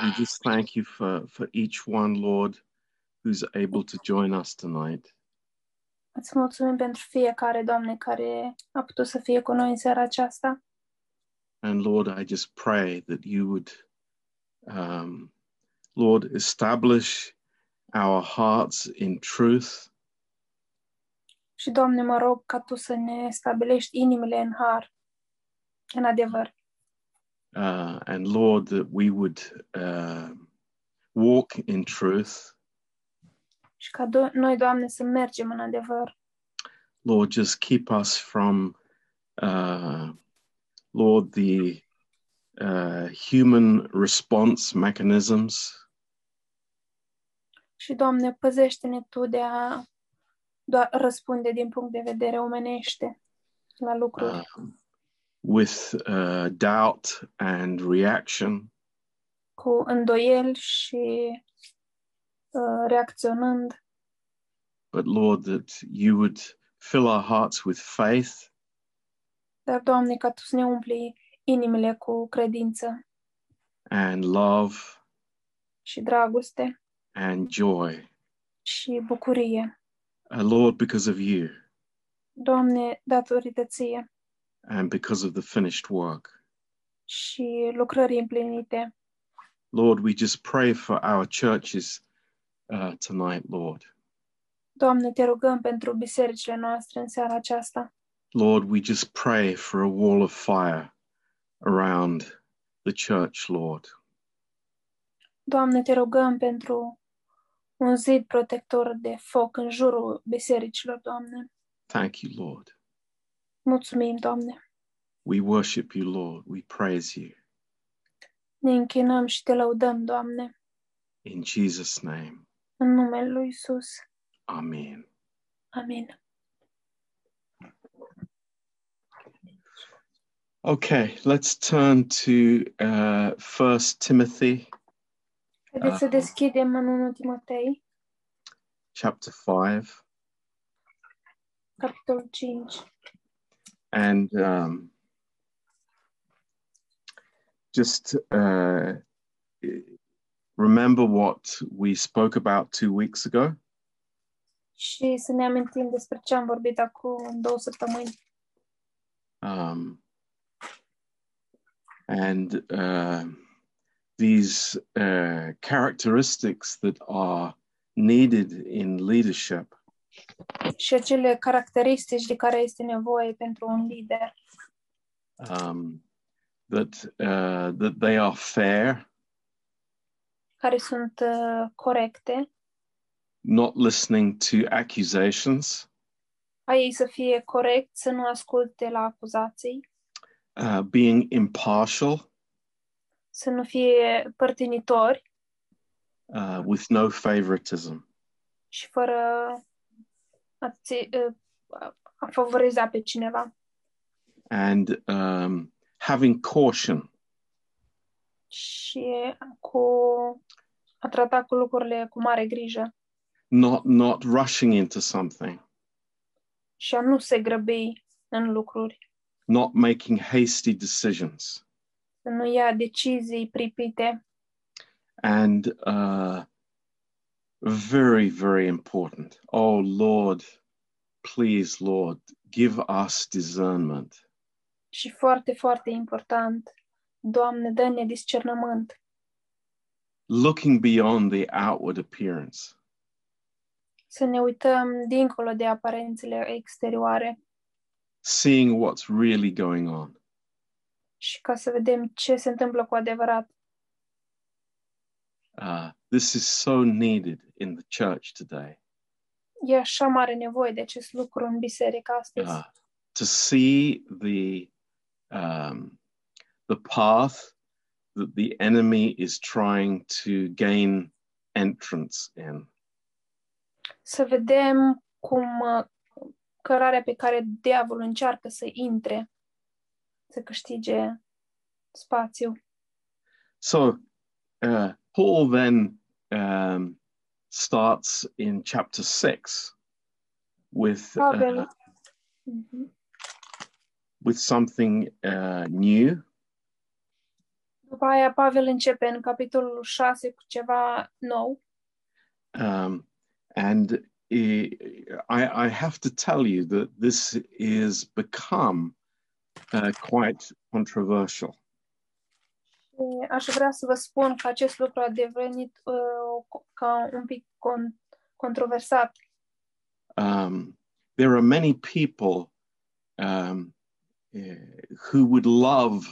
We just thank you for, for each one, Lord, who's able to join us tonight. Îți mulțumim pentru fiecare, Doamne, care a putut să fie cu noi în seara aceasta. And Lord, I just pray that you would, um, Lord, establish our hearts in truth. Și, Doamne, mă rog ca Tu să ne stabilești inimile în har, în adevăr. Uh, and Lord, that we would uh, walk in truth. Și ca do- noi, Doamne, să mergem în adevăr. Lord, just keep us from, uh, Lord, the uh, human response mechanisms. Și, Doamne, păzește-ne Tu de a doar răspunde din punct de vedere omenește la lucruri. um, with uh, doubt and reaction. cu îndoieli și uh, reacționând, But Lord, that you would fill our hearts with faith. Dar, Doamne, ca Tu să ne umpli inimile cu credință. And love. Și dragoste. And joy. și bucurie. Uh, Lord, because of you. Doamne, datorită Ție and because of the finished work. și lucrării împlinite. Lord, we just pray for our churches uh, tonight, Lord. Doamne, Te rugăm pentru bisericile noastre în seara aceasta. Lord, we just pray for a wall of fire around the church, Lord. Doamne, Te rugăm pentru un zid protector de foc în jurul bisericilor, Doamne. Thank you, Lord. Mulțumim, Doamne. We worship you, Lord. We praise you. Ne închinăm și Te lăudăm, Doamne, In Jesus' name, în numele Lui Isus. Amen. Amin. Okay, let's turn to uh, First Timothy Haideți să Ah. deschidem în 1 Timotei, chapter five, capitolul 5. And um, just uh, remember what we spoke about two weeks ago. Și să ne amintim despre ce am vorbit acum două săptămâni. Um, and uh, these uh, characteristics that are needed in leadership Și acele caracteristici de care este nevoie pentru un lider. um, that uh, that they are fair, care sunt uh, corecte, not listening to accusations, a ei să fie corect, să nu asculte la acuzații, uh, being impartial, să nu fie părtinitori. Uh, with no favoritism, și fără a, ți, uh, a favoriza pe cineva. And um, having caution, și cu a trata cu lucrurile cu mare grijă. Not not rushing into something, și a nu se grăbi în lucruri, not making hasty decisions, să nu ia decizii pripite. And uh, very very important. Oh Lord, please, Lord, give us discernment. și foarte, foarte important, Doamne, dă-ne discernământ, looking beyond the outward appearance. să ne uităm dincolo de aparențele exterioare seeing what's really going on. și ca să vedem ce se întâmplă cu adevărat. Uh, this is so needed in the church today E așa mare nevoie de acest lucru în biserică astăzi. uh, to see the um, the path that the enemy is trying to gain entrance in. Să vedem cum uh, cărarea pe care diavolul încearcă să intre, să câștige spațiu. So uh, Paul then um, starts in chapter six with Pavel, uh, Mhm. with something uh, new. După aia Pavel începe în capitolul 6 cu ceva nou Um, and I, I I have to tell you that this is become uh, quite controversial. Și aș vrea să vă spun că acest lucru a devenit uh, ca un pic con- controversat. Um, there are many people um, uh, who would love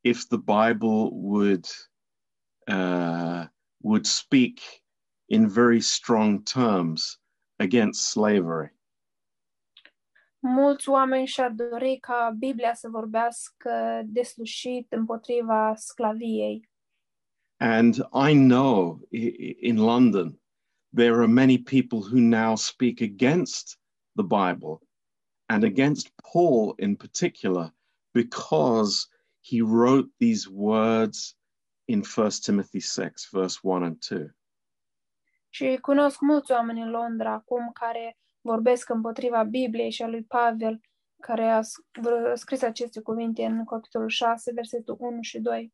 if the Bible would uh, would speak in very strong terms against slavery. Mulți oameni și-ar dori ca Biblia să vorbească deslușit împotriva sclaviei. And I know i- i- in London there are many people who now speak against the Bible and against Paul in particular because he wrote these words in 1 Timothy 6, verse 1 and 2. Și cunosc mulți oameni în Londra acum care vorbesc împotriva Bibliei și a lui Pavel, care a s- vr- scris aceste cuvinte în capitolul 6, versetul 1 și 2.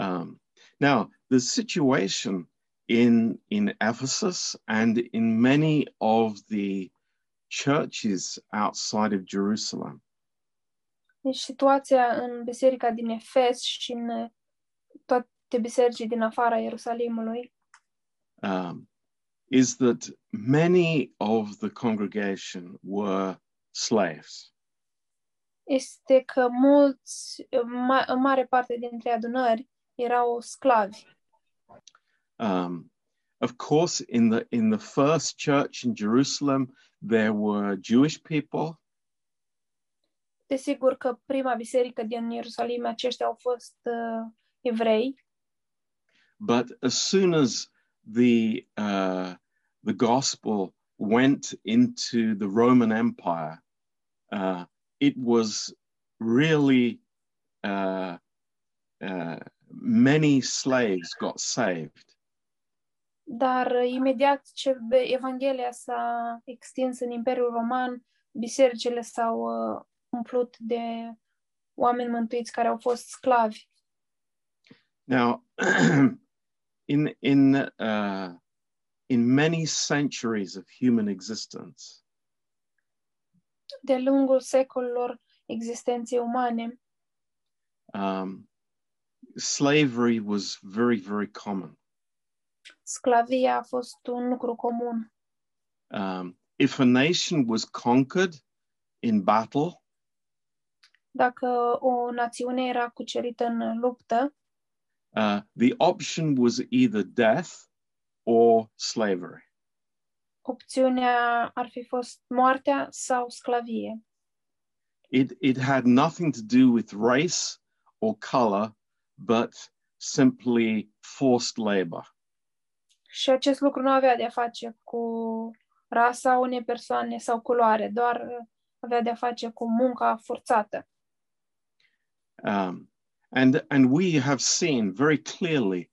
Um, now, the situation in, in Ephesus and in many of the churches outside of Jerusalem Deci situația în biserica din Efes și în uh, toate bisericii din afara Ierusalimului um, is that many of the congregation were slaves. este că mulți, ma, mare parte dintre adunări, erau sclavi. Um, of course, in the in the first church in Jerusalem, there were Jewish people, Desigur că prima biserică din Ierusalim, aceștia au fost uh, evrei, but as soon as the uh, the gospel went into the Roman Empire, uh, it was really uh, uh, many slaves got saved. dar imediat ce Evanghelia s-a extins în Imperiul Roman, bisericile s-au uh, umplut de oameni mântuiți care au fost sclavi. Now, in in uh, in many centuries of human existence, De lungul secolelor existenței umane, um, slavery was very very common. sclavia a fost un lucru comun. Um, if a nation was conquered in battle, Dacă o națiune era cucerită în luptă, uh, the option was either death or slavery. opțiunea ar fi fost moartea sau sclavie. It it had nothing to do with race or color, but simply forced labor. Și acest lucru nu avea de-a face cu rasa unei persoane sau culoare, doar uh, avea de-a face cu munca forțată. Um, and and we have seen very clearly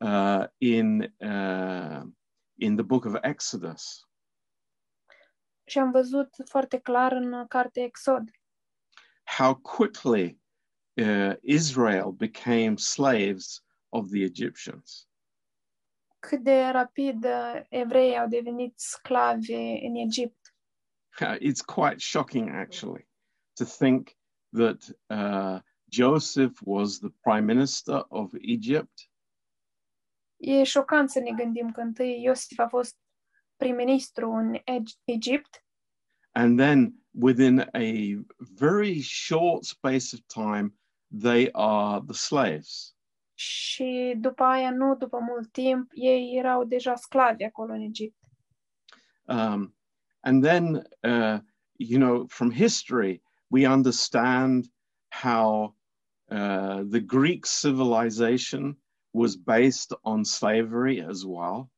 uh, in uh, in the book of Exodus Și am văzut foarte clar în cartea Exod how quickly uh, Israel became slaves of the Egyptians. cât de rapid uh, evreii au devenit sclavi în Egipt. It's quite shocking, actually, to think that uh, Joseph was the prime minister of Egypt, E șocant să ne gândim că întâi Iosif a fost prim-ministru în Eg- Egipt and then within a very short space of time, they are the slaves. și după aia, nu după mult timp, ei erau deja sclavi acolo în Egipt. Um, and then, uh, you know, from history, we understand how uh, the Greek civilization was based on slavery as well.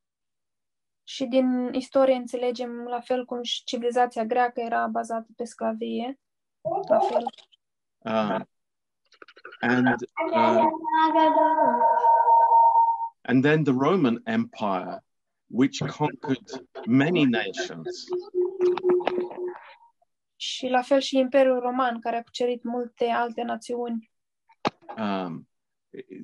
Și din istorie înțelegem la fel cum și civilizația greacă era bazată pe sclavie, la fel. Um, and uh, and then the Roman Empire, which conquered many nations. Și la fel și Imperiul Roman, care a cucerit multe alte națiuni. Um,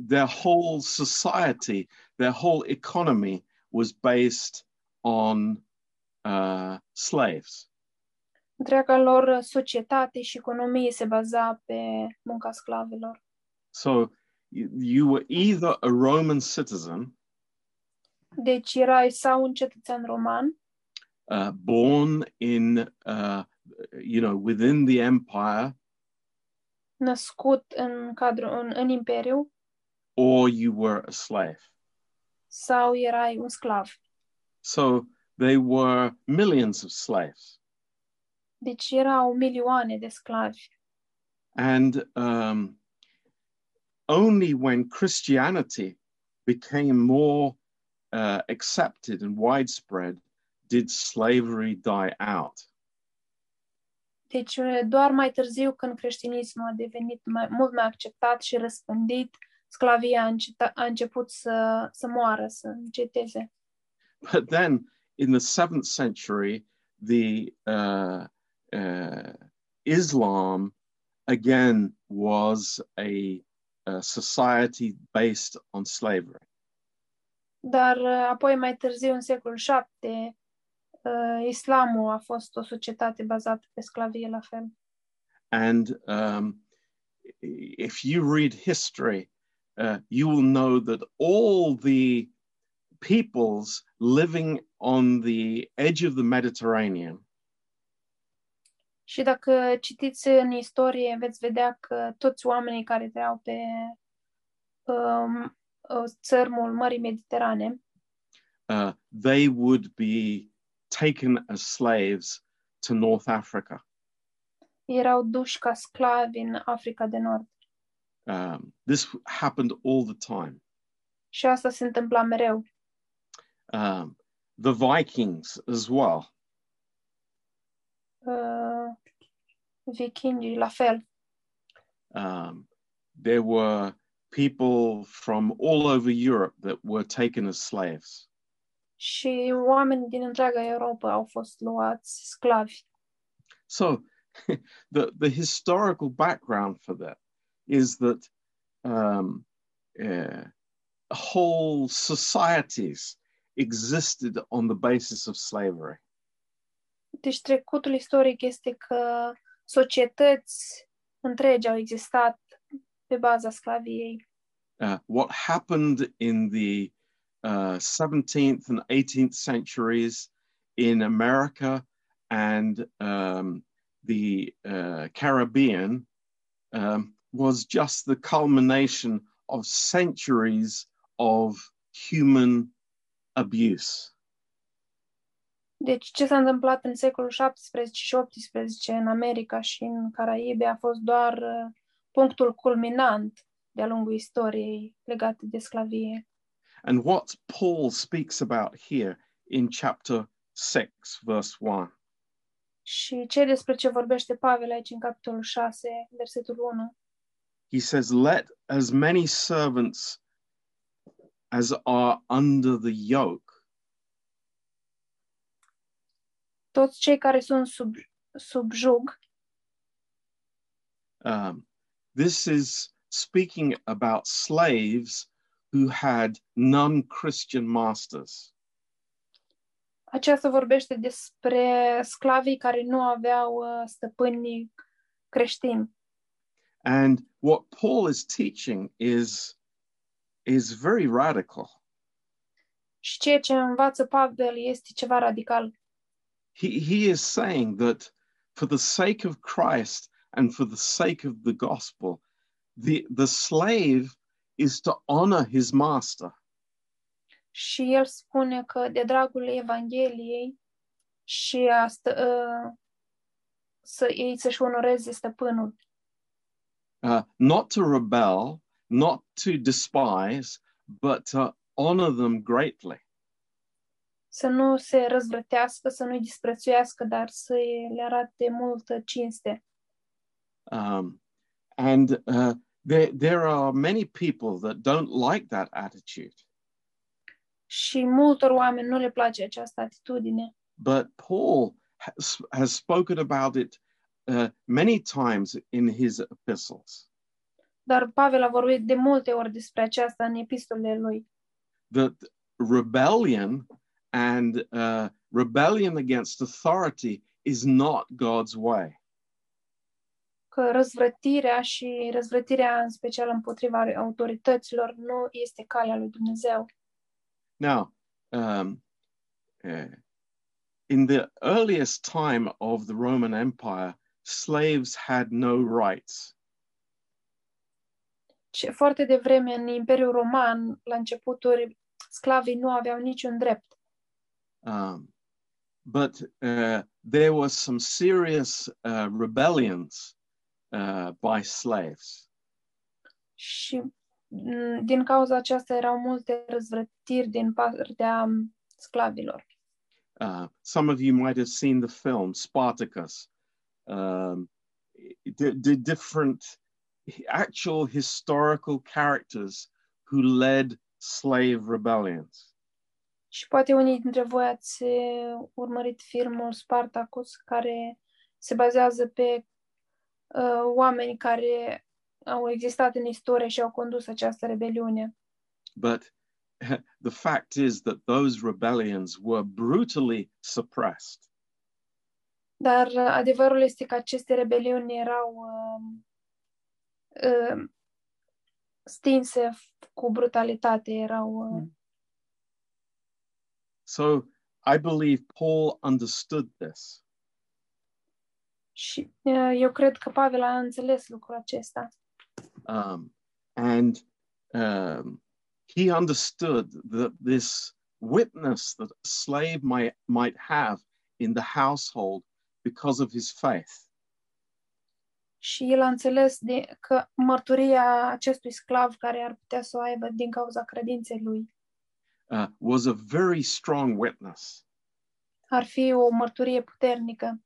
their whole society, their whole economy was based on uh, slaves. Întreaga lor societate și economie se baza pe munca sclavilor. So you, were either a Roman citizen Deci erai sau un cetățean roman, uh, born in, uh, you know, within the empire, născut în cadrul în, în imperiu, or you were a slave. sau erai un sclav. So they were millions of slaves. Deci erau milioane de sclavi. And um, only when Christianity became more uh, accepted and widespread did slavery die out. Deci doar mai târziu când creștinismul a devenit mai, mult mai acceptat și răspândit, sclavia a, înceta, a început să, să moară, să înceteze. But then in the seventh century, the uh, uh, Islam again was a, a society based on slavery. Dar uh, apoi mai târziu, în secolul VII, uh, islamul a fost o societate bazată pe sclavie la fel. And um, if you read history, uh, you will know that all the peoples living on the edge of the Mediterranean Și dacă citiți în istorie, veți vedea că toți oamenii care trăiau pe um, uh, țărmul Mării Mediterane, uh, they would be taken as slaves to North Africa. erau duși ca sclavi în Africa de Nord. Um, this happened all the time. Și asta se întâmpla mereu. Um, the Vikings as well. Uh, vikingii, la fel. Um, there were people from all over Europe that were taken as slaves. Și oameni din întreaga Europa au fost luați sclavi. So the the historical background for that is that um, uh, whole societies existed on the basis of slavery. Deci trecutul istoric este că societăți întregi au existat pe baza sclaviei. Uh, what happened in the uh, 17th and 18th centuries in America and um, the uh, Caribbean um, was just the culmination of centuries of human abuse. Deci ce s-a întâmplat în secolul 17 și 18 în America și în Caraibe a fost doar uh, punctul culminant de-a lungul istoriei legate de sclavie. And what Paul speaks about here in chapter 6, verse 1 Și ce despre ce vorbește Pavel aici în capitolul 6, versetul 1? he says, Let as many servants as are under the yoke. Toți cei care sunt sub, sub jug, Um, this is speaking about slaves who had non Christian masters. aceasta vorbește despre sclavii care nu aveau uh, stăpâni creștini. And what Paul is teaching is, is very radical. Și ceea ce învață Pavel este ceva radical. He, he is saying that for the sake of Christ and for the sake of the gospel, the, the slave is to honor his master. Și el spune că de dragul Evangheliei și a stă, uh, să ei să-și onoreze stăpânul. uh, not to rebel, not to despise, but to honor them greatly. Să nu se răzvrătească, să nu-i disprețuiască, dar să le arate multă cinste. Um, and uh, there, there are many people that don't like that attitude. Și multor oameni nu le place această atitudine. But Paul has, has spoken about it uh, many times in his epistles. Dar Pavel a vorbit de multe ori despre aceasta în epistolele lui. that rebellion and uh, rebellion against authority is not God's way. Că răzvrătirea și răzvrătirea în special împotriva autorităților nu este calea lui Dumnezeu. Now, um, uh, in the earliest time of the Roman Empire, slaves had no rights. Și foarte devreme în Imperiul Roman, la începuturi, sclavii nu aveau niciun drept. Um, but uh, there was some serious uh, rebellions uh, by slaves. Și m, din cauza aceasta erau multe răzvrătiri din partea m, sclavilor. Uh, some of you might have seen the film Spartacus. Um, the, the different actual historical characters who led slave rebellions. Și poate unii dintre voi ați eh, urmărit filmul Spartacus, care se bazează pe uh, oameni care au existat în istorie și au condus această rebeliune. But the fact is that those rebellions were brutally suppressed. Dar uh, adevărul este că aceste rebeliuni erau uh, uh, stinse f- cu brutalitate, erau uh, So I believe Paul understood this. Și uh, eu cred că Pavel a înțeles lucrul acesta. Um, and um, he understood that this witness that a slave might, might have in the household because of his faith Și el a înțeles de, că mărturia acestui sclav care ar putea să o aibă din cauza credinței lui uh, was a very strong witness. ar fi o mărturie puternică.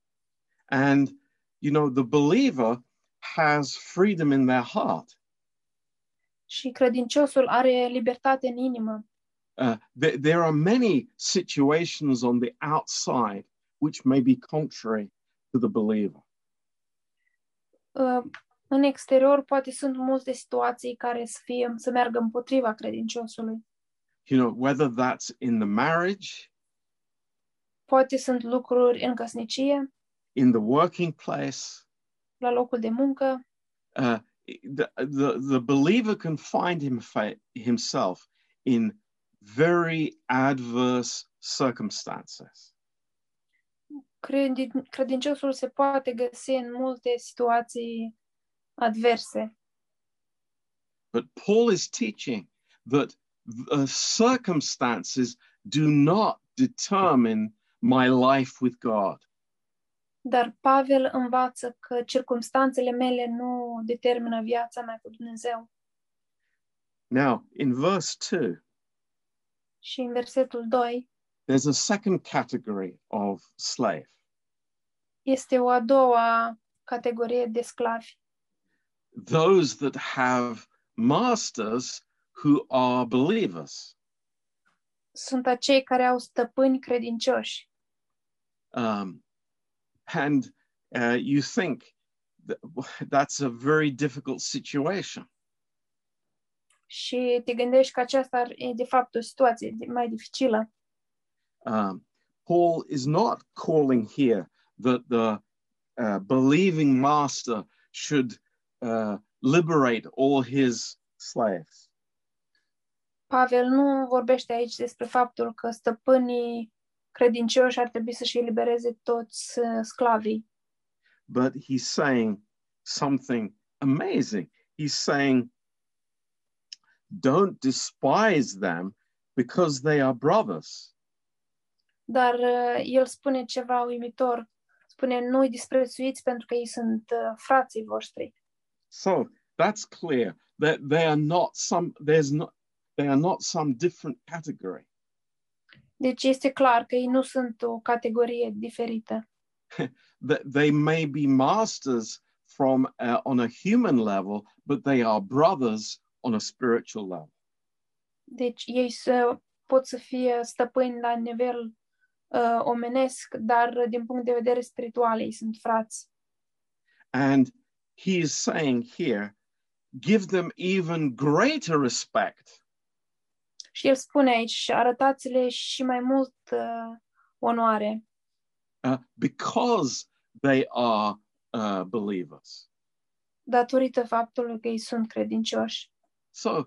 And, you know, the believer has freedom in their heart. Și credinciosul are libertate în inimă. Uh, there, there are many situations on the outside which may be contrary to the believer. Uh, În exterior poate sunt multe situații care să, fie, să meargă împotriva credinciosului. You know, whether that's in the marriage, Poate sunt lucruri în căsnicie, in the working place, la locul de muncă. uh, the, the, the believer can find him, himself in very adverse circumstances. Credi- Credinciosul se poate găsi în multe situații adverse. But Paul is teaching that the circumstances do not determine my life with God. Dar Pavel învață că circumstanțele mele nu determină viața mea cu Dumnezeu. Now, in verse 2, Și în versetul 2 there's a second category of slave. este o a doua categorie de sclavi. Those that have masters who are believers. Sunt acei care au stăpâni credincioși. Um, and uh, you think that, that's a very difficult situation. Și te gândești că aceasta e de fapt o situație de- mai dificilă. Um, Paul is not calling here that the uh, believing master should uh, liberate all his slaves. Pavel nu vorbește aici despre faptul că stăpânii credincioși ar trebui să-și elibereze toți uh, sclavii, but he's saying something amazing. He's saying, don't despise them because they are brothers. dar uh, el spune ceva uimitor. Spune, nu-i disprețuiți pentru că ei sunt uh, frații voștri. So that's clear that they are not some, there's not, they are not some different category. Deci este clar că ei nu sunt o categorie diferită. That they may be masters from uh, on a human level, but they are brothers on a spiritual level. Deci ei să, pot să fie stăpâni la nivel uh, omenesc, dar uh, din punct de vedere spiritual ei sunt frați. And he is saying here give them even greater respect Și el spune aici, arătați-le și mai mult uh, onoare, uh, because they are uh, believers. datorită faptului că ei sunt credincioși. So,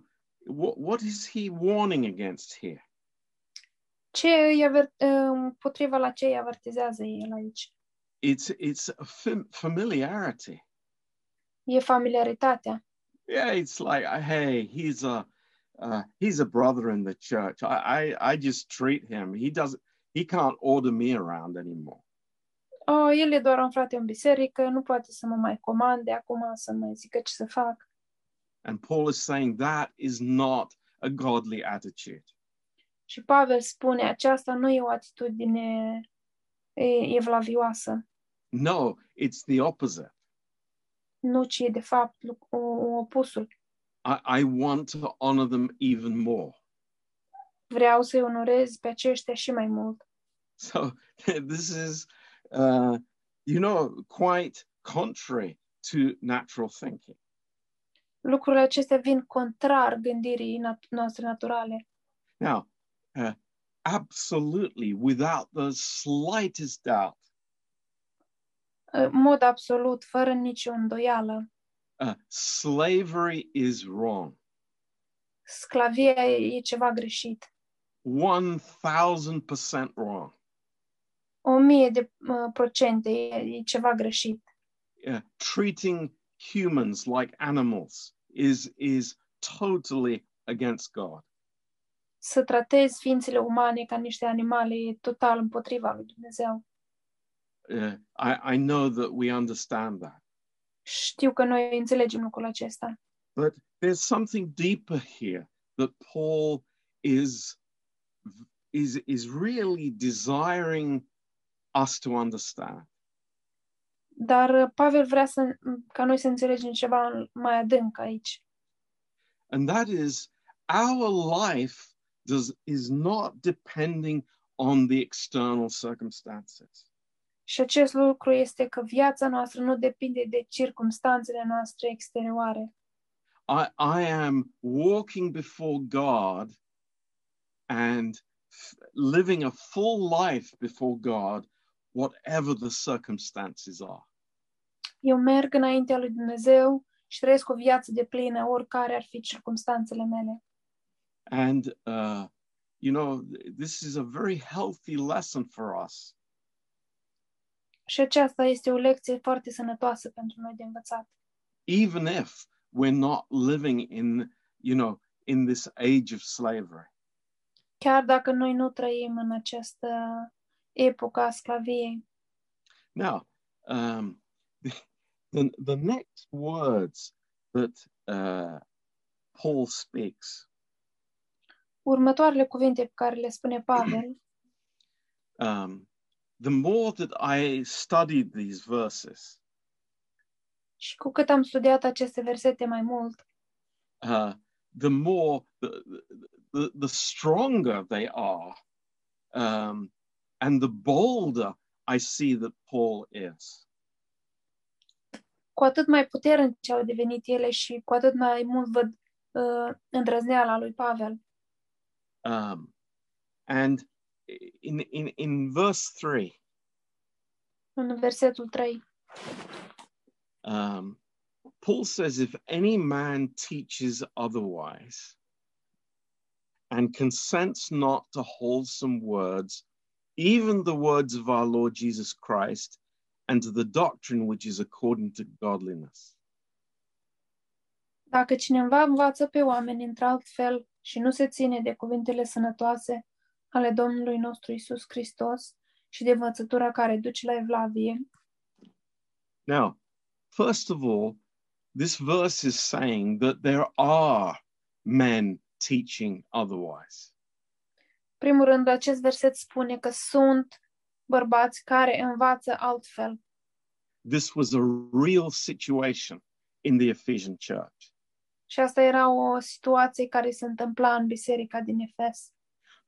wh- what is he warning against here? Ce îi aver, uh, potriva la ce îi avertizează el aici? It's it's a fam- familiarity. E familiaritatea. Yeah, it's like, uh, hey, he's a uh, he's a brother in the church. I, I I just treat him. He doesn't. He can't order me around anymore. Oh, el e doar un frate în biserică, nu poate să mă mai comande acum, să mă zică ce să fac. And Paul is saying that is not a godly attitude. Și Pavel spune, aceasta nu e o atitudine e, evlavioasă, No, it's the opposite. nu ci e de fapt lu- o- opusul. I, I want to honor them even more. Vreau să-i onorez pe aceștia și mai mult. So this is, uh, you know, quite contrary to natural thinking. Lucrurile acestea vin contrar gândirii nat- noastre naturale. Now, uh, absolutely, without the slightest doubt, În mod absolut, fără nicio îndoială, uh, slavery is wrong. sclavia e, ceva greșit. 1000% wrong. O mie de uh, procente e, e ceva greșit. Uh, treating humans like animals is, is totally against God. Să tratezi ființele umane ca niște animale e total împotriva lui Dumnezeu. Uh, I, I know that we understand that. Știu că noi înțelegem lucrul acesta. But there's something deeper here that Paul is, is, is really desiring us to understand. Dar Pavel vrea să, ca noi să înțelegem ceva mai adânc aici. And that is our life does, is not depending on the external circumstances. Și acest lucru este că viața noastră nu depinde de circumstanțele noastre exterioare. I, I am walking before God and f- living a full life before God, whatever the circumstances are. Eu merg înaintea lui Dumnezeu și trăiesc o viață de plină, oricare ar fi circumstanțele mele. And, uh, you know, th- this is a very healthy lesson for us. Și aceasta este o lecție foarte sănătoasă pentru noi de învățat. even if we're not living in, you know, in this age of slavery. Chiar dacă noi nu trăim în această epocă a sclaviei. Now, um, the, the next words that uh, Paul speaks Următoarele cuvinte pe care le spune Pavel, um, the more that I studied these verses, și cu cât am studiat aceste versete mai mult, uh, the more, the, the, the stronger they are, um, and the bolder I see that Paul is. cu atât mai puternice au devenit ele și cu atât mai mult văd uh, îndrăzneala lui Pavel. Um, and in, in, in verse 3, În versetul 3, um, Paul says, If any man teaches otherwise and consents not to wholesome words, even the words of our Lord Jesus Christ, and to the doctrine which is according to godliness. Dacă cineva învață pe oameni într-alt fel și nu se ține de cuvintele sănătoase ale Domnului nostru Isus Hristos și de învățătura care duce la evlavie, Now, first of all, this verse is saying that there are men teaching otherwise. primul rând, acest verset spune că sunt bărbați care învață altfel. This was a real situation in the Ephesian church. Și asta era o situație care se întâmpla în biserica din Efes.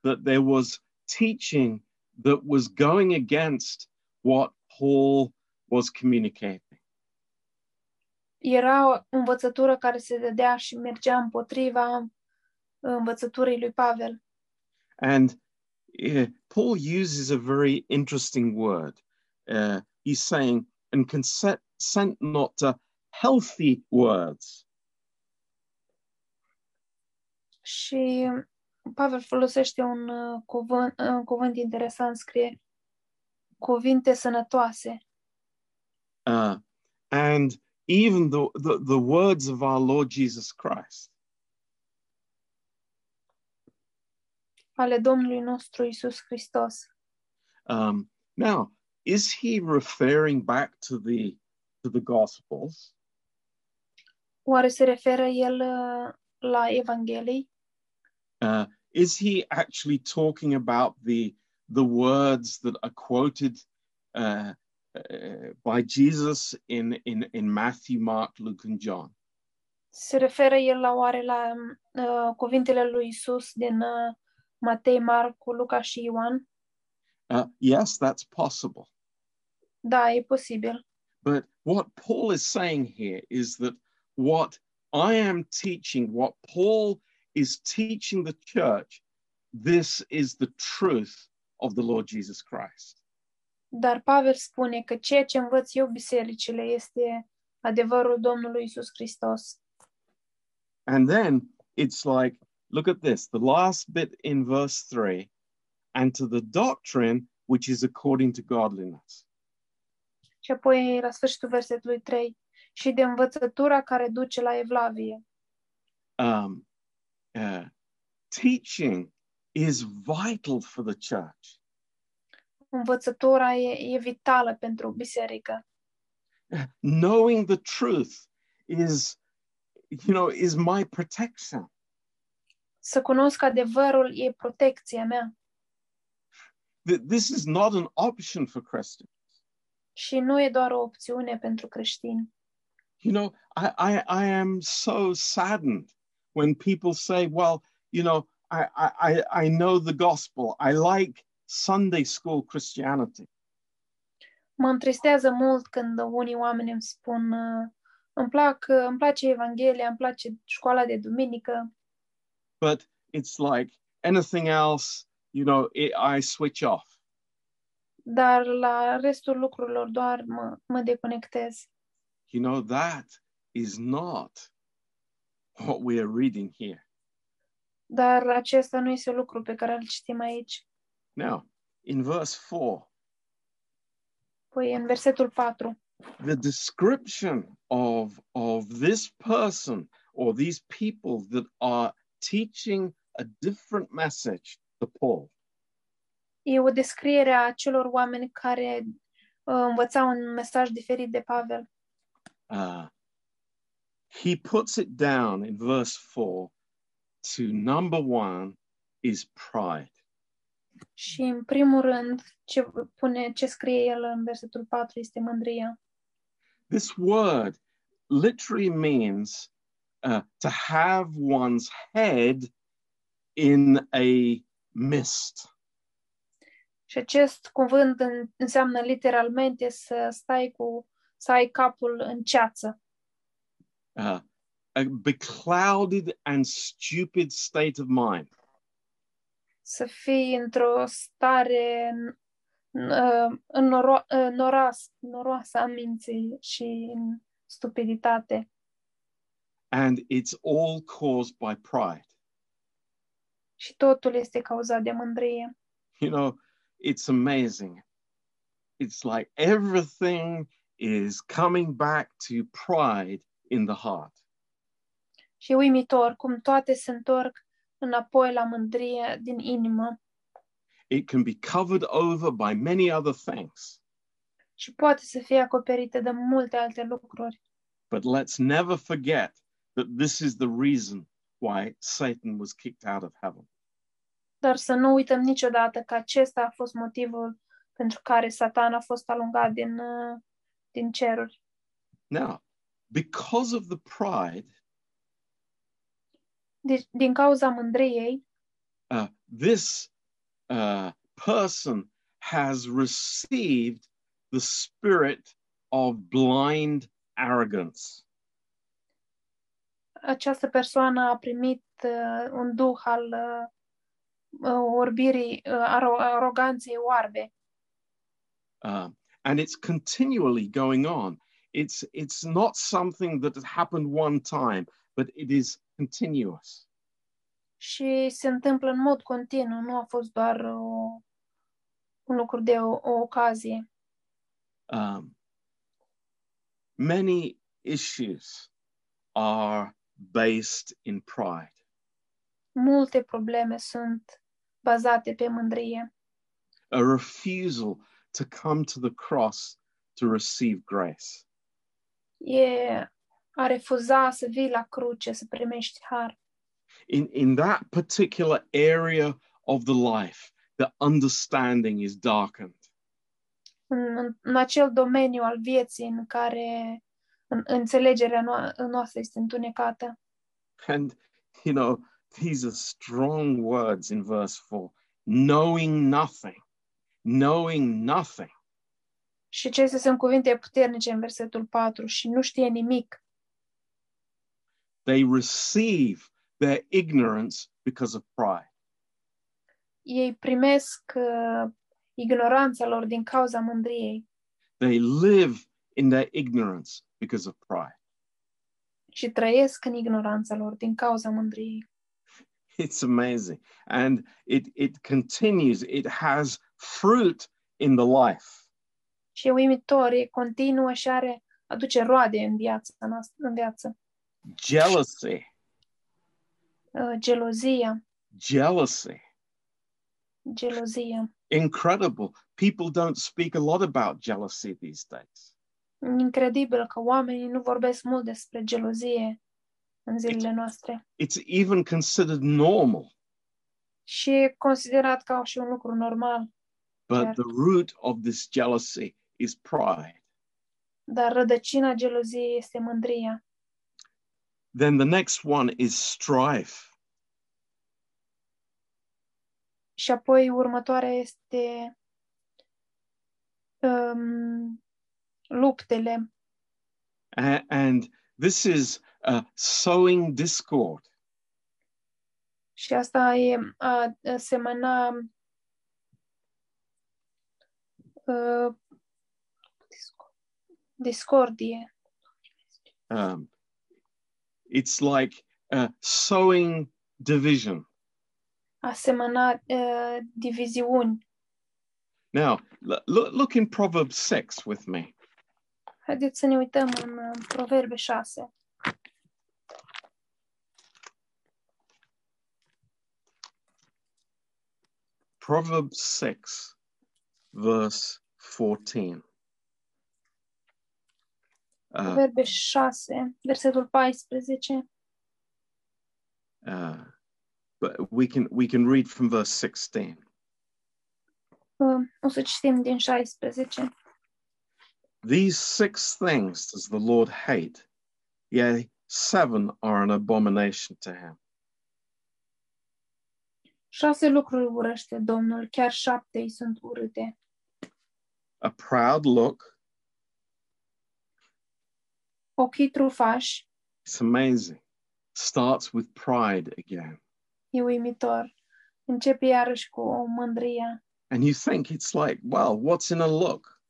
That there was teaching that was going against what Paul was communicating. era o învățătură care se dădea și mergea împotriva învățăturii lui Pavel. And uh, Paul uses a very interesting word. Uh, he's saying, and consent, consent not to healthy words. Și Pavel folosește un uh, cuvânt, un cuvânt interesant, scrie cuvinte sănătoase. Uh, and even the, the, the words of our Lord Jesus Christ. ale Domnului nostru Isus Hristos. Um, now, is he referring back to the to the Gospels? Oare se referă el uh, la Evanghelii? Uh, is he actually talking about the the words that are quoted uh, uh, by Jesus in, in, in Matthew, Mark, Luke, and John? Se referă el la oare la uh, cuvintele lui Isus din uh, Matei, Marcu, Luca și Ioan? Uh, yes, that's possible. Da, e posibil. But what Paul is saying here is that what I am teaching, what Paul is teaching the church, this is the truth of the Lord Jesus Christ. Dar Pavel spune că ceea ce învăț eu bisericile este adevărul Domnului Isus Hristos. And then it's like, look at this, the last bit in verse 3 and to the doctrine which is according to godliness. Și apoi la sfârșitul versetului 3 și de învățătura care duce la evlavie. Um, uh, teaching is vital for the church. Învățătura e, e vitală pentru biserică. Knowing the truth is, you know, is my protection. Să cunosc adevărul e protecția mea. Th- This is not an option for Christians. Și nu e doar o opțiune pentru creștini. You know, I, I, I am so saddened when people say, well, you know, I, I, I- know the gospel. I like Sunday school Christianity. Mă întristează mult când unii oameni îmi spun uh, îmi, plac, uh, îmi place Evanghelia, îmi place școala de duminică, But it's like anything else, you know, it, I switch off. dar la restul lucrurilor doar mă, mă deconectez. You know, that is not what we are reading here. Dar acesta nu este lucru pe care îl citim aici. Now, in verse 4, Păi în versetul 4, the description of, of this person or these people that are teaching a different message to Paul. e o descriere a celor oameni care uh, învățau un mesaj diferit de Pavel. Uh, he puts it down in verse 4 to number one is pride. Și în primul rând, ce pune, ce scrie el în versetul 4 este mândria. This word literally means uh, to have one's head in a mist. Și acest cuvânt în- înseamnă literalmente să stai cu, să ai capul în ceață, uh, a beclouded and stupid state of mind. să fii într-o stare uh, uh, noras, noroasă a minții și în stupiditate. And it's all caused by pride. Și totul este cauzat de mândrie. You know, it's amazing. It's like everything is coming back to pride in the heart. Și uimitor cum toate se întorc înapoi la mândrie din inimă It can be covered over by many other things, și poate să fie acoperite de multe alte lucruri. but let's never forget that this is the reason why Satan was kicked out of heaven. Dar să nu uităm niciodată că acesta a fost motivul pentru care Satan a fost alungat din, uh, din ceruri. Now, because of the pride, Deci, din cauza mândriei, uh, this uh, person has received the spirit of blind arrogance. această persoană a primit uh, un duh al uh, uh, orbirii, uh, aro- aroganței oarbe. Uh, and it's continually going on. It's, it's not something that has happened one time, but it is continuous. Și se întâmplă în mod continuu, nu a fost doar o, un lucru de o, o ocazie. Um, many issues are based in pride. Multe probleme sunt bazate pe mândrie. a refusal to come to the cross to receive grace. E a refuza să vii la cruce, să primești har. In, in that particular area of the life, the understanding is darkened. În, în, acel domeniu al vieții în care în, înțelegerea noa- noastră este întunecată. And, you know, these are strong words in verse 4 knowing nothing, knowing nothing. Și acestea sunt cuvinte puternice în versetul 4 și nu știe nimic. They receive their ignorance because of pride. Ei primesc uh, ignoranța lor din cauza mândriei They live in their ignorance because of pride. și trăiesc în ignoranța lor din cauza mândriei. It's amazing. And it, it continues, it has fruit in the life. Și e uimitor, e continuă și are, aduce roade în viața noastră, în viață. Jealousy, Uh, gelozia, jealousy. gelozia. Incredible. People don't speak a lot about jealousy these days. Incredibil că oamenii nu vorbesc mult despre gelozie în zilele noastre. It's even considered normal, Și e considerat ca și un lucru normal. but Yeah. the root of this jealousy is pride. Dar rădăcina geloziei este mândria. Then the next one is strife. Și apoi următoarea este um, luptele. A- and this is uh, sowing discord. Și asta e a, a semăna uh, discordie. Um, it's like uh, sowing division. A semăna uh, diviziuni. Now, look, look in Proverbs 6 with me. Haideți să ne uităm în uh, Proverbe 6. Proverbs 6, verse 14. Proverbe 6, versetul 14. uh, but we can we can read from verse 16. Uh, o să citim din 16. These six things does the Lord hate, yea, seven are an abomination to him. Șase lucruri urăște Domnul, chiar șapte îi sunt urâte. A proud look, Ochii trufași, it's amazing, starts with pride again. e uimitor. Începe iarăși cu o mândrie. Um and you think it's like, well, what's in a look?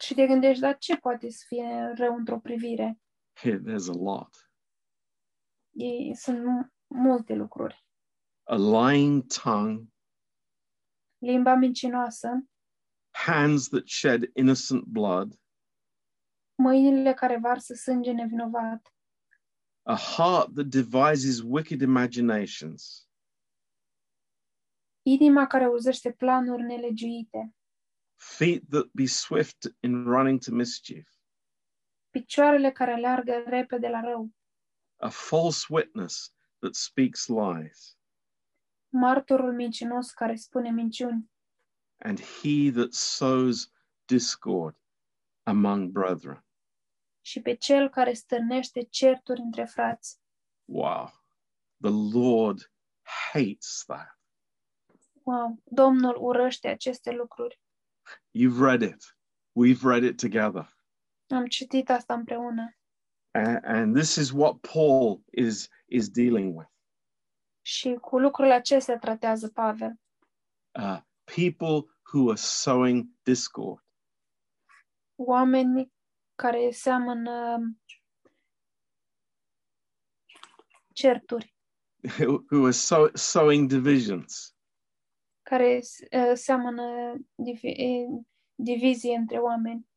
Și te gândești, dar ce poate să fie rău într-o privire? Here, there's a lot. E, sunt mu- multe lucruri. A lying tongue, Limba mincinoasă, hands that shed innocent blood, mâinile care varsă sânge nevinovat, a heart that devises wicked imaginations, inima care uzește planuri nelegiuite, feet that be swift in running to mischief, picioarele care aleargă repede la rău, a false witness that speaks lies, martorul mincinos care spune minciuni. And he that sows discord among brethren. Și pe cel care stârnește certuri între frați. Wow. The Lord hates that. Wow, Domnul urăște aceste lucruri. You've read it. We've read it together. Am citit asta împreună. A- and this is what Paul is is dealing with. Și cu lucrurile acestea tratează Pavel. Uh, people who are sowing discord. Oameni care seamănă certuri, who are sow, sowing divisions. care uh, seamănă divi- eh, divizie între oameni.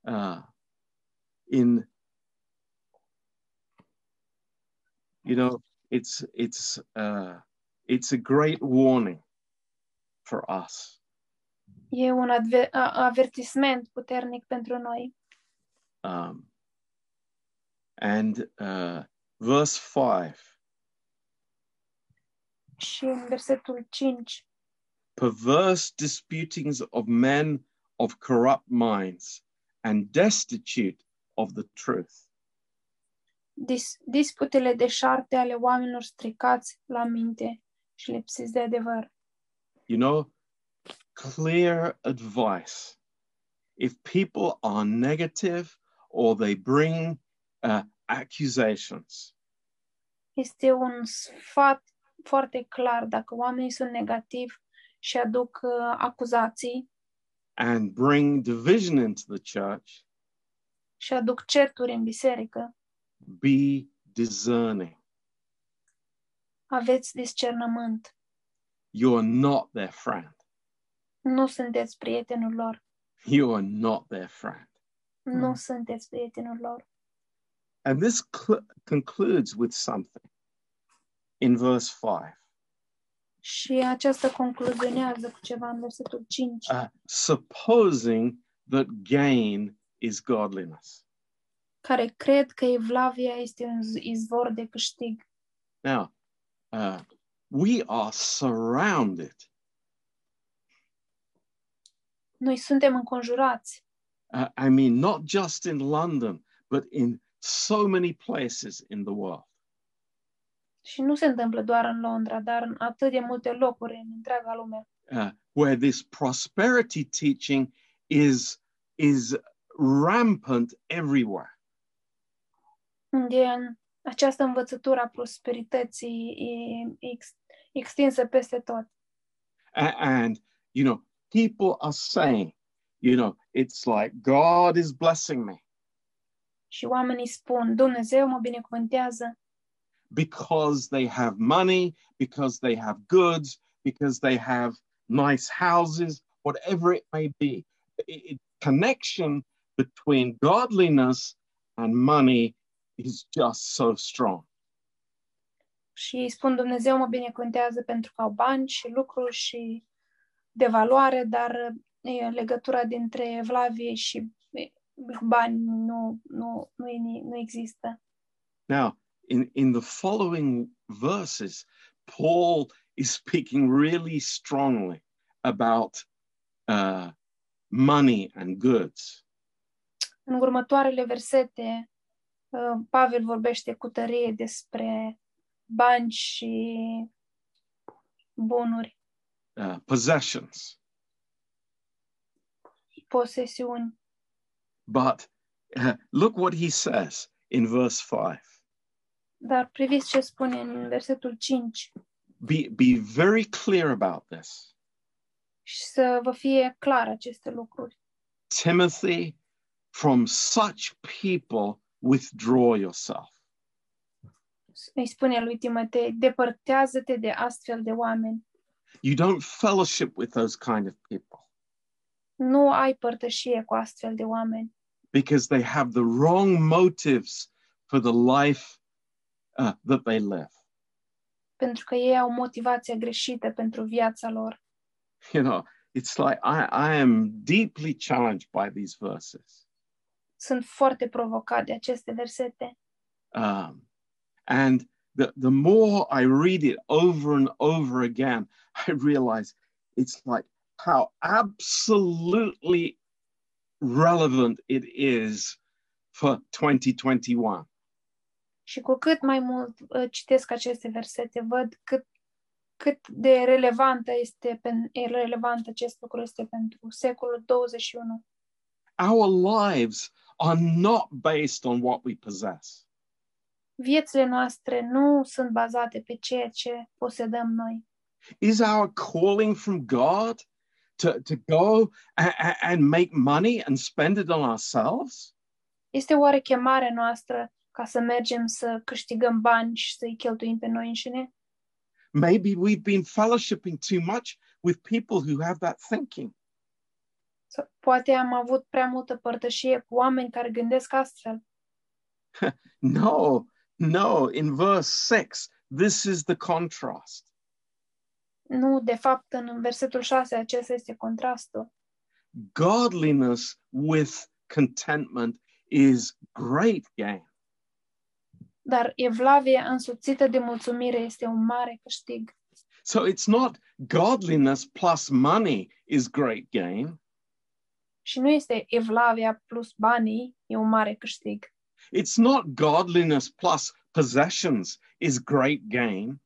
Uh, in you know, it's it's uh, it's a great warning for us E un adver- a- avertisment puternic pentru noi. Um, and uh, verse 5 Și în versetul 5, perverse disputings of men of corrupt minds and destitute of the truth. dis- disputele de șarte ale oamenilor stricați la minte și lipsiți de adevăr. You know, clear advice. If people are negative or they bring uh, accusations, Este un sfat foarte clar dacă oamenii sunt negativi și aduc uh, acuzații and bring division into the church, și aduc certuri în biserică, be discerning. aveți discernământ. You are not their friend. Nu sunteți prietenul lor. You are not their friend. Nu Mm. sunteți prietenul lor. And this cl- concludes with something in verse 5. Și aceasta concluzionează cu ceva în versetul 5. Uh, supposing that gain is godliness. care cred că evlavia este un z- izvor de câștig. Now, uh, we are surrounded. Noi suntem înconjurați, Uh, I mean, not just in London, but in so many places in the world. și nu se întâmplă doar în Londra, dar în atât de multe locuri în întreaga lume, uh, where this prosperity teaching is is rampant everywhere. unde această învățătură a prosperității e ex, extinsă peste tot. And you know, people are saying, you know, it's like God is blessing me Și oamenii spun, Dumnezeu mă binecuvântează because they have money, because they have goods, because they have nice houses, whatever it may be. It- connection between godliness and money is just so strong. și spun, Dumnezeu mă binecuvântează pentru că au bani și lucruri și de valoare, dar legătura dintre evlavie și e, bani nu, nu, nu, e, ni- nu există. Now, in, in the following verses, Paul is speaking really strongly about uh, money and goods. În următoarele versete, uh, Pavel vorbește cu tărie despre bani și bunuri, uh, possessions. Posesiuni. But uh, look what he says in verse 5 Dar priviți ce spune în versetul 5 be, be very clear about this. și să vă fie clar aceste lucruri. Timothy, from such people, withdraw yourself. Îi spune lui Timotei, depărtează-te de astfel de oameni. You don't fellowship with those kind of people Nu ai părtășie cu astfel de oameni, because they have the wrong motives for the life uh, that they live. pentru că ei au motivația greșită pentru viața lor. You know, it's like I, I am deeply challenged by these verses. Sunt foarte provocat de aceste versete. Um, and the, the more I read it over and over again, I realize it's like how absolutely relevant it is for 2021. Și cu cât mai mult uh, citesc aceste versete, văd cât, cât de relevantă este, relevant acest lucru este pentru secolul 21. Our lives are not based on what we possess. Viețile noastre nu sunt bazate pe ceea ce posedăm noi. Is our calling from God to, to go and, and make money and spend it on ourselves? Este oare chemarea noastră ca să mergem să câștigăm bani și să-i cheltuim pe noi înșine? Maybe we've been fellowshipping too much with people who have that thinking. Sau poate am avut prea multă părtășie cu oameni care gândesc astfel. No, no. In verse 6, this is the contrast. Nu, de fapt, în versetul 6 acesta este contrastul. Godliness with contentment is great gain. Dar evlavia însoțită de mulțumire este un mare câștig. So it's not godliness plus money is great gain. Și nu este evlavia plus banii, e un mare câștig. It's not godliness plus possessions is great gain.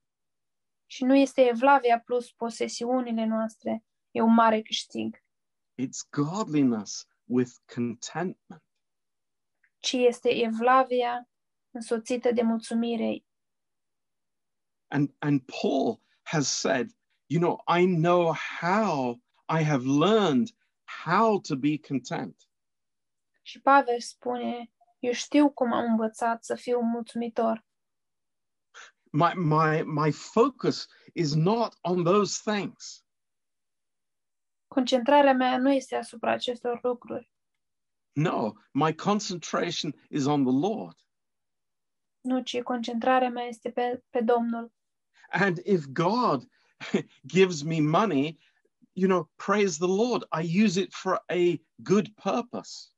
Și nu este evlavia plus posesiunile noastre, e un mare câștig. It's godliness with contentment. Ci este evlavia însoțită de mulțumire. And, and Paul has said, you know, I know how I have learned how to be content. Și Pavel spune, eu știu cum am învățat să fiu mulțumitor. My, my, my focus is not on those things. Concentrarea mea nu este asupra acestor lucruri. No, my concentration is on the Lord. Nu, ci concentrarea mea este pe, pe Domnul. And if God gives me money, you know, praise the Lord. I use it for a good purpose.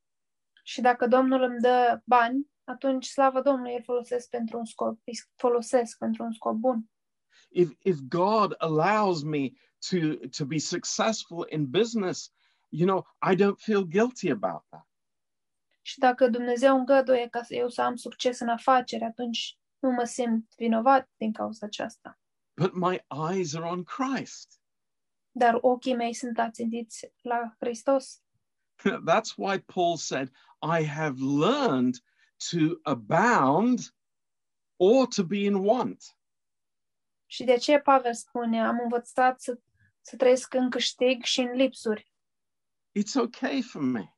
Și dacă Domnul îmi dă bani, atunci slavă Domnului, îl folosesc pentru un scop, îi folosesc pentru un scop bun. If, if God allows me to, to be successful in business, you know, I don't feel guilty about that. Și dacă Dumnezeu îngăduie ca să eu să am succes în afaceri, atunci nu mă simt vinovat din cauza aceasta. But my eyes are on Christ. Dar ochii mei sunt ațintiți la Hristos. That's why Paul said, I have learned to abound or to be in want. Și de ce Pavel spune, am învățat să, să trăiesc în câștig și în lipsuri. It's okay for me.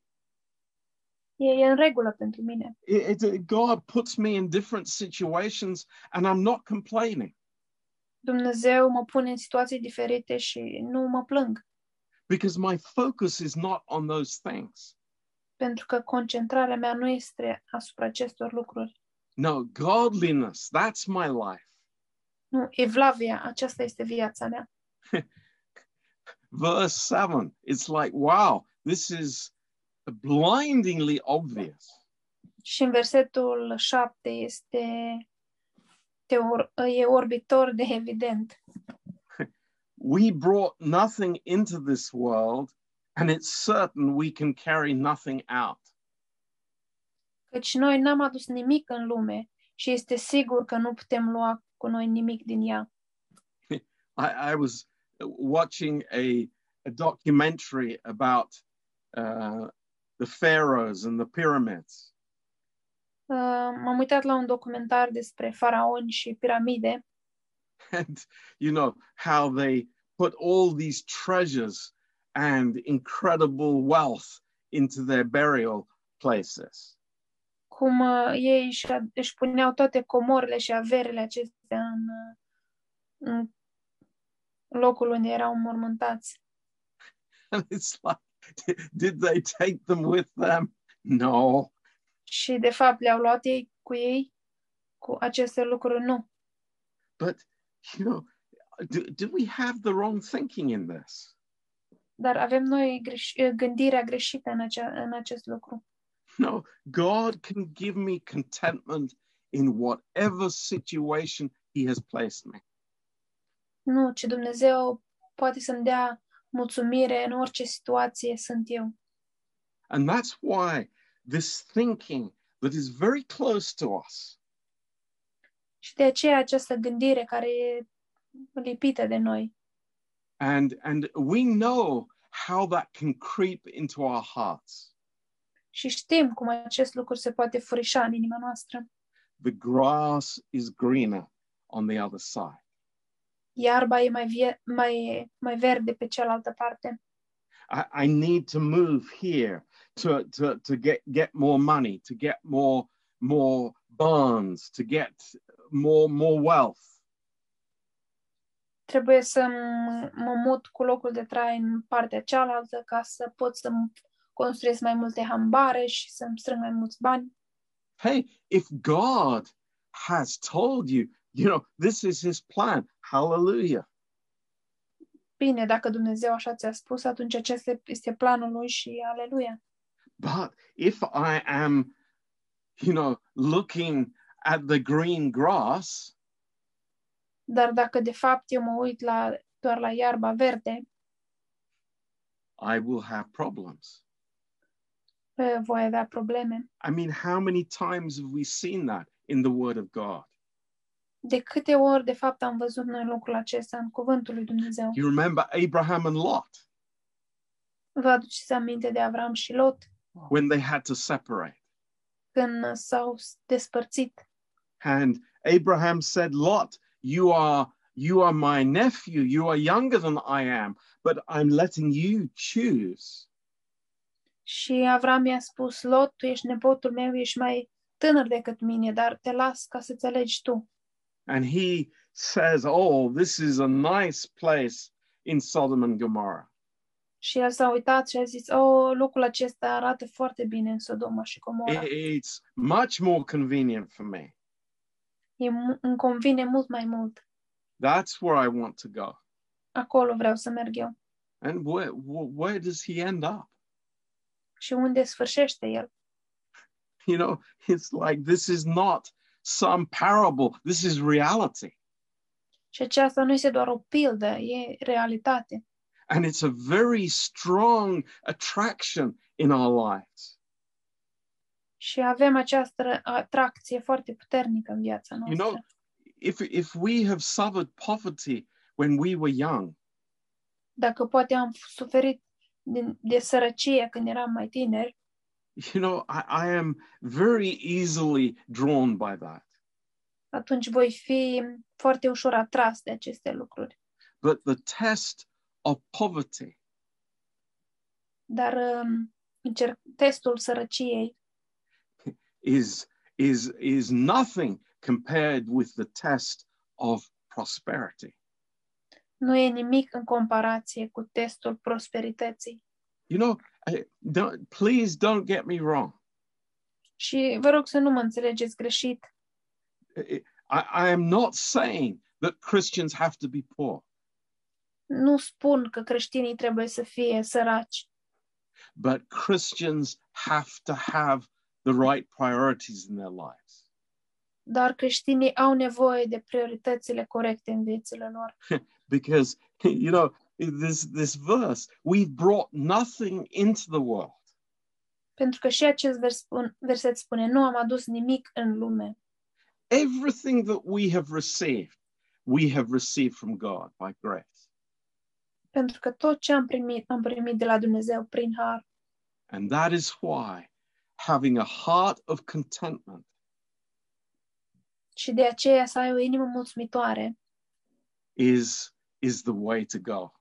E, e în regulă pentru mine. It, it- God puts me in different situations and I'm not complaining Dumnezeu mă pune în situații diferite și nu mă plâng, because my focus is not on those things. Pentru că concentrarea mea nu este asupra acestor lucruri. No, godliness, that's my life. Nu, evlavia, aceasta este viața mea. Verse 7, it's like, wow, this is blindingly obvious. Și în versetul 7 este teor, e orbitor de evident. We brought nothing into this world, and it's certain we can carry nothing out. Căci noi n-am adus nimic în lume și este sigur că nu putem lua cu noi nimic din ea. I, I was watching a, a documentary about uh, the pharaohs and the pyramids. Uh, m-am uitat la un documentar despre faraoni și piramide and you know how they put all these treasures and incredible wealth into their burial places. cum uh, ei își, își puneau toate comorile și averile acestea în, uh, în locul unde erau mormântați. And it's like, did they take them with them? No. Și, de fapt, le-au luat ei cu ei cu aceste lucruri? Nu. But, you know, do, do we have the wrong thinking in this? Dar avem noi greș- gândirea greșită în, acea, în acest lucru. No, God can give me contentment in whatever situation He has placed me. Nu, ci Dumnezeu poate să-mi dea mulțumire în orice situație sunt eu. And that's why this thinking that is very close to us Și de aceea această gândire care e lipită de noi. and and we know how that can creep into our hearts. Și știm cum acest lucru se poate furișa în inima noastră. The grass is greener on the other side. Iarba e mai, vie- mai, mai verde pe cealaltă parte. I, I need to move here to, to, to get, get more money, to get more, more bonds, to get more, more wealth. Trebuie să m- mă mut cu locul de trai în partea cealaltă ca să pot să construiesc mai multe hambare și să-mi strâng mai mulți bani. Hey, if God has told you, you know, this is his plan, hallelujah. Bine, dacă Dumnezeu așa ți-a spus, atunci acesta este planul lui și aleluia. But if I am, you know, looking at the green grass, Dar dacă de fapt eu mă uit la, doar la iarba verde, I will have problems. voi avea probleme. I mean, how many times have we seen that in the Word of God? De câte ori, de fapt, am văzut noi lucrul acesta în cuvântul lui Dumnezeu? You remember Abraham and Lot Vă aduceți aminte de Avram și Lot when they had to separate. când s-au despărțit And Abraham said, Lot, you are you are my nephew, you are younger than I am, but I'm letting you choose. și Avram i-a spus, Lot, tu ești nepotul meu, ești mai tânăr decât mine, dar te las ca să-ți alegi tu. And he says, Oh, this is a nice place in Sodom and Gomorrah. Și el s-a uitat și a zis, oh, locul acesta arată foarte bine în Sodoma și Gomora. I- It's much more convenient for me. Îmi convine mult mai mult. That's where I want to go. Acolo vreau să merg eu. And where, where does he end up? Și unde sfârșește el? You know, it's like this is not some parable, this is reality. Și aceasta nu este doar o pildă, e realitate. And it's a very strong attraction in our lives. Și avem această atracție foarte puternică în viața You noastră. know, if, if we have suffered poverty when we were young, Dacă poate am suferit de, de sărăcie când eram mai tineri, you know, I, I am very easily drawn by that. atunci voi fi foarte ușor atras de aceste lucruri. But the test of poverty Dar um, încerc, testul sărăciei is, is, is nothing compared with the test of prosperity. nu e nimic în comparație cu testul prosperității. You know, I, don't, please don't get me wrong. Și vă rog să nu mă înțelegeți greșit. I, I am not saying that Christians have to be poor, Nu spun că creștinii trebuie să fie săraci, but Christians have to have the right priorities in their lives. dar creștinii au nevoie de prioritățile corecte în viețile lor. Because, you know, this, this verse, we've brought nothing into the world. Pentru că și acest vers spun, verset spune, nu am adus nimic în lume. Everything that we have received, we have received from God by grace. Pentru că tot ce am primit, am primit de la Dumnezeu prin har. And that is why having a heart of contentment Și de aceea să ai o inimă mulțumitoare is, is the way to go.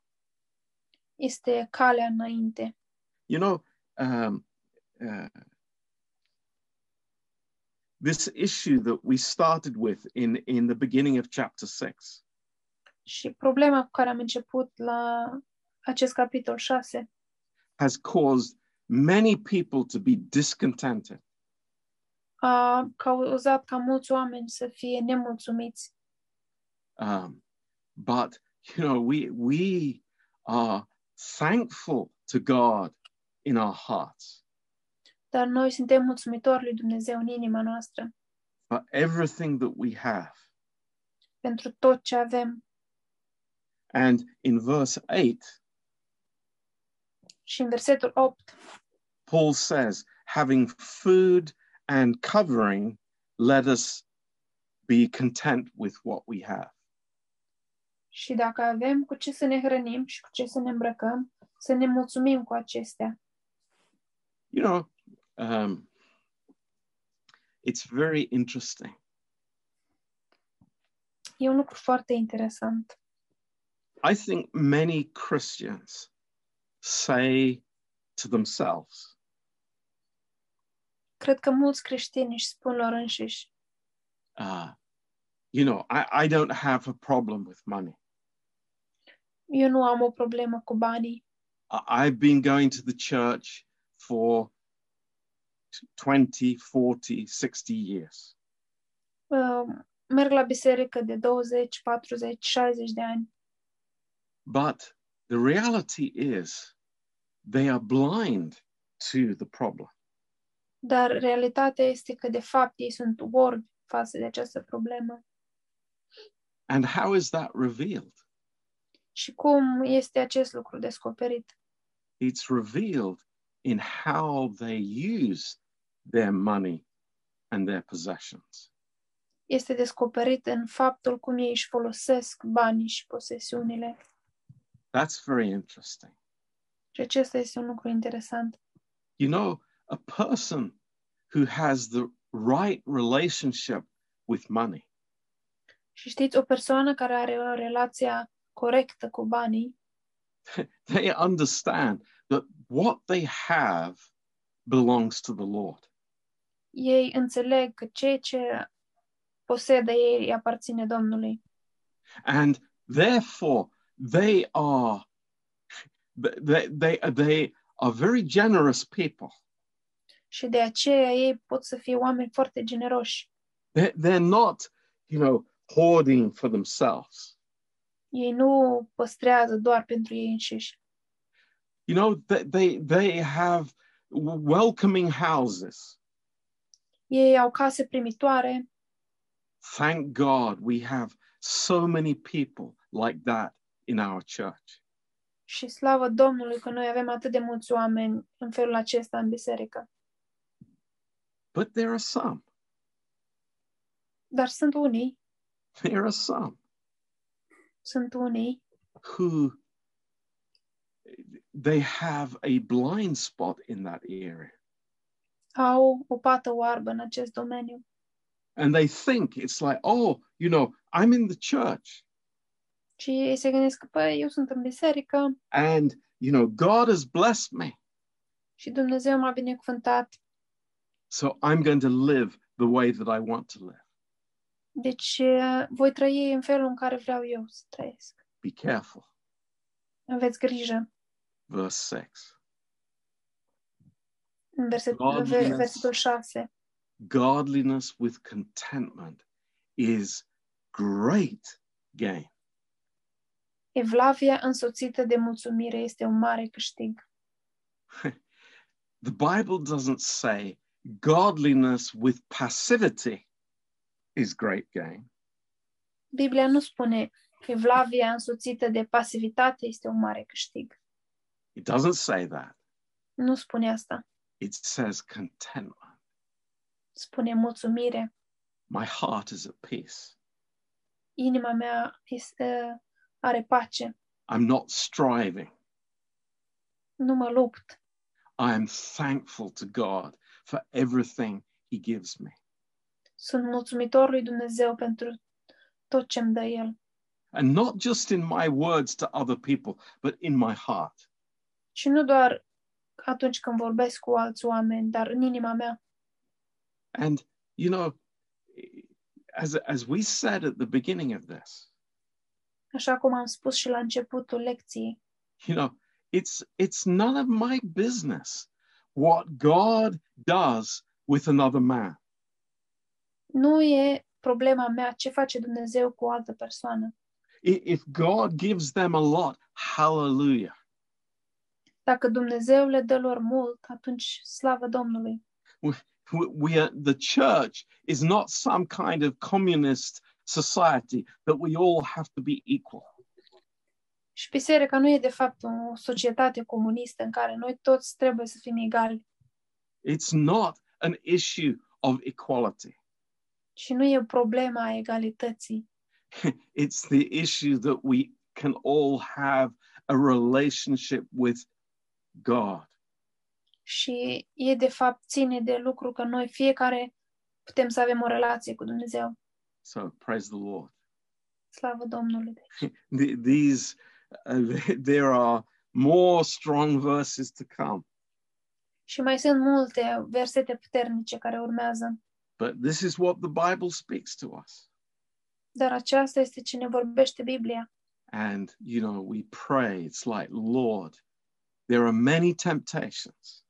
este calea înainte. You know, um, uh, this issue that we started with in, in the beginning of chapter 6 Și problema cu care am început la acest capitol 6 has caused many people to be discontented. a cauzat ca mulți oameni să fie nemulțumiți. Um, but, you know, we, we are thankful to God in our hearts Dar noi suntem mulțumitori lui Dumnezeu în inima noastră for everything that we have. pentru tot ce avem. And in verse 8, Și în versetul 8, Paul says, having food and covering, let us be content with what we have. și dacă avem cu ce să ne hrănim și cu ce să ne îmbrăcăm, să ne mulțumim cu acestea. You know, um, it's very interesting. E un lucru foarte interesant. I think many Christians say to themselves, Cred că mulți creștini își spun lor înșiși, uh, you know, I, I don't have a problem with money. eu nu am o problemă cu banii. I- I've been going to the church for 20, 40, 60 years. Uh, merg la biserică de 20, 40, 60 de ani. But the reality is they are blind to the problem. Dar realitatea este că, de fapt, ei sunt orbi față de această problemă. And how is that revealed? Și cum este acest lucru descoperit? It's revealed in how they use their money and their possessions. Este descoperit în faptul cum ei își folosesc banii și posesiunile. That's very interesting. Și acesta este un lucru interesant. You know, a person who has the right relationship with money Și știți, o persoană care are o relație corectă cu banii, they understand that what they have belongs to the Lord. ei înțeleg că ceea ce posedă ei îi aparține Domnului. And therefore, they are they, they, they are very generous people. Și de aceea ei pot să fie oameni foarte generoși. They're, they're not, you know, hoarding for themselves. Ei nu păstrează doar pentru ei înșiși. You know, they, they, they have welcoming houses. Ei au case primitoare. Thank God we have so many people like that in our church. Și slavă Domnului că noi avem atât de mulți oameni în felul acesta în biserică. But there are some, Dar sunt unii, there are some sunt unii who they have a blind spot in that area. au o pată oarbă în acest domeniu. And they think it's like, oh, you know, I'm in the church Și se gândesc că, păi, eu sunt în biserică and, you know, God has blessed me. și Dumnezeu m-a binecuvântat, So I'm going to live the way that I want to live. deci voi trăi în felul în care vreau eu să trăiesc. Be careful. Aveți grijă. Verse 6. În verset, Godliness. ve- versetul 6. Godliness with contentment is great gain. Evlavia însoțită de mulțumire este un mare câștig. The Bible doesn't say godliness with passivity is great gain. Biblia nu spune Evlavia însoțită de pasivitate este un mare câștig. It doesn't say that. Nu spune asta. It says contentment. Spune mulțumire. My heart is at peace. Inima mea este, are pace. I'm not striving. Nu mă lupt. I am thankful to God for everything He gives me. Sunt mulțumitor lui Dumnezeu pentru tot ce îmi dă El. And not just in my words to other people, but in my heart. Și nu doar atunci când vorbesc cu alți oameni, dar în inima mea. And, you know, as, as we said at the beginning of this, Așa cum am spus și la începutul lecției, you know, it's, it's none of my business what God does with another man. nu e problema mea ce face Dumnezeu cu o altă persoană. I- If God gives them a lot, hallelujah. Dacă Dumnezeu le dă lor mult, atunci slavă Domnului. we, we are, the church is not some kind of communist society that we all have to be equal. Și biserica nu e de fapt o societate comunistă în care noi toți trebuie să fim egali. It's not an issue of equality. Și nu e problema a egalității, It's the issue that we can all have a relationship with God. Și e de fapt ține de lucru că noi fiecare putem să avem o relație cu Dumnezeu. So praise the Lord. Slavă Domnului. Deci. The- These, uh, there are more strong verses to come, Și mai sunt multe versete puternice care urmează. but this is what the Bible speaks to us. Dar aceasta este ce ne vorbește Biblia. And, you know, we pray, it's like, Lord, there are many temptations,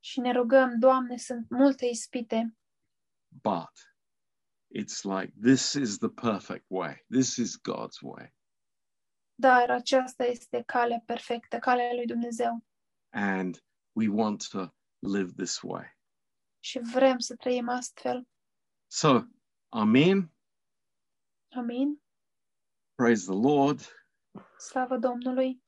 Și ne rugăm, Doamne, sunt multe ispite, but it's like, this is the perfect way. This is God's way. dar aceasta este calea perfectă, calea lui Dumnezeu. And we want to live this way. Și vrem să trăim astfel. So, Amen. Amen. Praise the Lord. Slavă Domnului.